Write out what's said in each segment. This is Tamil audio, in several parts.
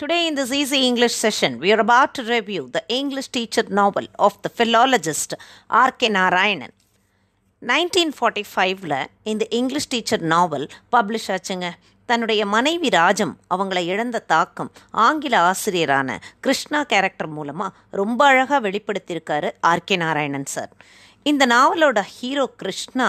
Today, in this easy English session, we are about to review the English teacher novel of the philologist R.K. Narayanan. 1945ல இந்த இங்கிலீஷ் டீச்சர் நாவல் பப்ளிஷ் ஆச்சுங்க தன்னுடைய மனைவி ராஜம் அவங்கள இழந்த தாக்கம் ஆங்கில ஆசிரியரான கிருஷ்ணா கேரக்டர் மூலமாக ரொம்ப அழகாக வெளிப்படுத்தியிருக்காரு ஆர்கே நாராயணன் சார் இந்த நாவலோட ஹீரோ கிருஷ்ணா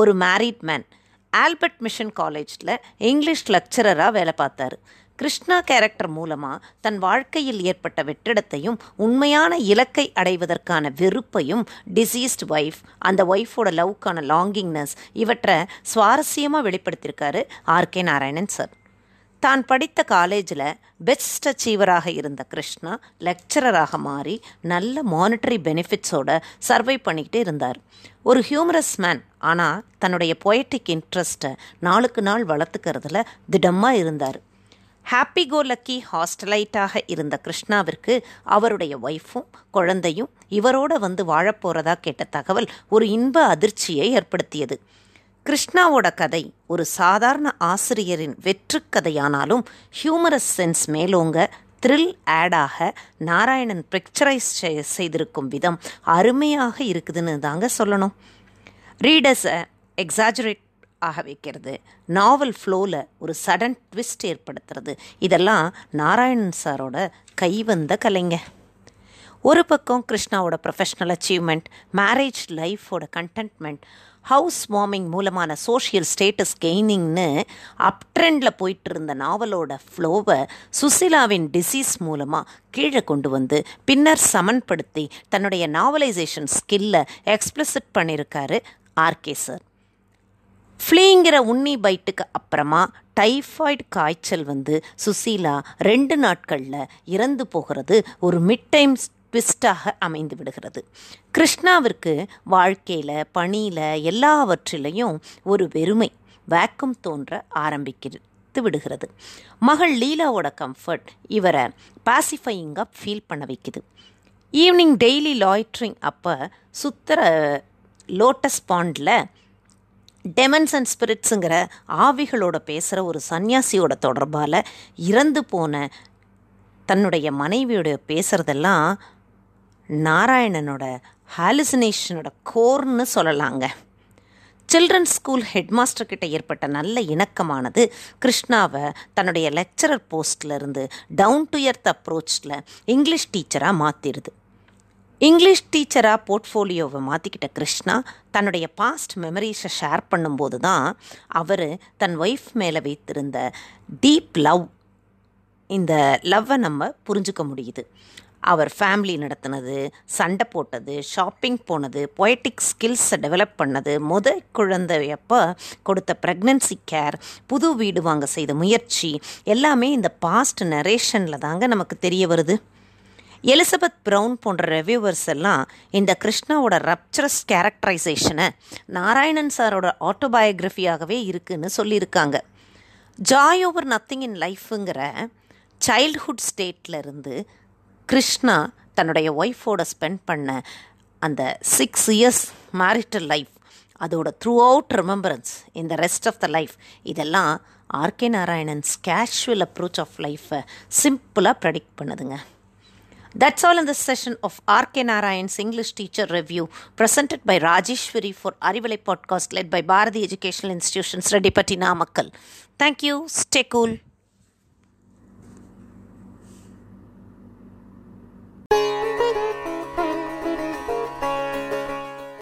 ஒரு மேரிட் மேன் ஆல்பர்ட் மிஷன் காலேஜில் இங்கிலீஷ் லெக்சரராக வேலை பார்த்தாரு கிருஷ்ணா கேரக்டர் மூலமாக தன் வாழ்க்கையில் ஏற்பட்ட வெற்றிடத்தையும் உண்மையான இலக்கை அடைவதற்கான வெறுப்பையும் டிசீஸ்ட் ஒய்ஃப் அந்த ஒய்ஃபோட லவ்க்கான லாங்கிங்னஸ் இவற்றை சுவாரஸ்யமாக வெளிப்படுத்தியிருக்காரு ஆர்கே நாராயணன் சார் தான் படித்த காலேஜில் பெஸ்ட் அச்சீவராக இருந்த கிருஷ்ணா லெக்சரராக மாறி நல்ல மானிட்டரி பெனிஃபிட்ஸோட சர்வை பண்ணிக்கிட்டு இருந்தார். ஒரு ஹியூமரஸ் மேன் ஆனால் தன்னுடைய பொயட்டிக் இன்ட்ரெஸ்ட்டை நாளுக்கு நாள் வளர்த்துக்கிறதுல திடமாக இருந்தார். ஹாப்பி கோ லக்கி ஹாஸ்டலைட்டாக இருந்த கிருஷ்ணாவிற்கு அவருடைய ஒய்ஃபும் குழந்தையும் இவரோட வந்து வாழப்போறதா கேட்ட தகவல் ஒரு இன்ப அதிர்ச்சியை ஏற்படுத்தியது. கிருஷ்ணாவோட கதை ஒரு சாதாரண ஆசிரியரின் வெற்றுக்கதையானாலும் ஹியூமரஸ் சென்ஸ் மேலோங்க த்ரில் ஆடாக நாராயணன் பிக்சரைஸ் செய்திருக்கும் விதம் அருமையாக இருக்குதுன்னு தாங்க சொல்லணும். ரீடர்ஸை எக்ஸாஜரேட் ஆக வைக்கிறது. நாவல் ஃப்ளோவில் ஒரு சடன் ட்விஸ்ட் ஏற்படுத்துறது. இதெல்லாம் நாராயணன் சாரோட கைவந்த கலைங்க. ஒரு பக்கம் கிருஷ்ணாவோட ப்ரொஃபஷ்னல் அச்சீவ்மெண்ட் மேரேஜ் லைஃபோட கண்டென்ட்மெண்ட் ஹவுஸ் வார்மிங் மூலமான சோஷியல் ஸ்டேட்டஸ் கெய்னிங்னு அப் ட்ரெண்டில் போயிட்டு இருந்த நாவலோட ஃப்ளோவை சுசிலாவின் டிசீஸ் மூலமாக கீழே கொண்டு வந்து பின்னர் சமன்படுத்தி தன்னுடைய நாவலைசேஷன் ஸ்கில்லை எக்ஸ்பிளசிட் பண்ணியிருக்காரு ஆர்கே சார். ஃப்ளீங்கிற உண்ணி பைட்டுக்கு அப்புறமா டைஃபாய்டு காய்ச்சல் வந்து சுசீலா ரெண்டு நாட்களில் இறந்து போகிறது ஒரு மிட் டைம் ட்விஸ்டாக அமைந்து விடுகிறது. கிருஷ்ணாவிற்கு வாழ்க்கையில் பணியில் எல்லாவற்றிலையும் ஒரு வெறுமை வேக்கம் தோன்ற ஆரம்பிக்கிறது விடுகிறது. மகள் லீலாவோட கம்ஃபர்ட் இவரை பாசிஃபையிங்காக ஃபீல் பண்ண வைக்குது. ஈவினிங் டெய்லி லாய்ட்ரிங் அப்போ சுத்தர லோட்டஸ் பாண்டில் டெமன்ஸ் அண்ட் ஸ்பிரிட்ஸுங்கிற ஆவிகளோட பேசுகிற ஒரு சன்னியாசியோட தொடர்பால் இறந்து போன தன்னுடைய மனைவியோட பேசுகிறதெல்லாம் நாராயணனோட ஹாலுசினேஷனோட கோர்னு சொல்லலாங்க. சில்ட்ரன்ஸ் ஸ்கூல் ஹெட்மாஸ்டர் கிட்ட ஏற்பட்ட நல்ல இணக்கமானது கிருஷ்ணாவை தன்னுடைய லெக்சரர் போஸ்ட்லேருந்து டவுன் டு எர்த் அப்ரோச்சில் இங்கிலீஷ் டீச்சராக மாற்றிடுது இங்கிலீஷ் டீச்சராக போர்ட்ஃபோலியோவை மாற்றிக்கிட்ட கிருஷ்ணா தன்னுடைய பாஸ்ட் மெமரிஸை ஷேர் பண்ணும்போது தான் அவர் தன் ஒய்ஃப் மேலே வைத்திருந்த டீப் லவ் இந்த லவ்வை நம்ம புரிஞ்சுக்க முடியுது. அவர் ஃபேமிலி நடத்தினது சண்டை போட்டது ஷாப்பிங் போனது பொயட்டிக் ஸ்கில்ஸை டெவலப் பண்ணது முத குழந்தையப்போ கொடுத்த ப்ரெக்னன்சி கேர் புது வீடு வாங்க செய்த முயற்சி எல்லாமே இந்த பாஸ்ட் நரேஷனில் தாங்க நமக்கு தெரிய வருது. எலிசபெத் ப்ரௌன் போன்ற ரெவ்யூவர்ஸ் எல்லாம் இந்த கிருஷ்ணாவோட ரப்சரஸ் கேரக்டரைசேஷனை நாராயணன் சாரோட ஆட்டோபயோகிராஃபியாகவே இருக்குன்னு சொல்லியிருக்காங்க. ஜாய் ஓவர் நத்திங் இன் லைஃப்புங்கிற சைல்ட்ஹுட் ஸ்டேட்லேருந்து கிருஷ்ணா தன்னுடைய ஒய்ஃபோட ஸ்பெண்ட் பண்ண அந்த சிக்ஸ் இயர்ஸ் மேரிட்டல் லைஃப் அதோட த்ரூ அவுட் ரிமெம்பரன்ஸ் இந்த ரெஸ்ட் ஆஃப் த லைஃப் இதெல்லாம் R K Narayanan's casual approach of லைஃப்பை சிம்பிளாக ப்ரெடிக்ட் பண்ணுதுங்க. That's all in this session of R.K. Narayan's English Teacher Review presented by Rajeshwari for Arivalai podcast led by Bharati Educational Institutions, Redipati Namakkal. Thank you. Stay cool.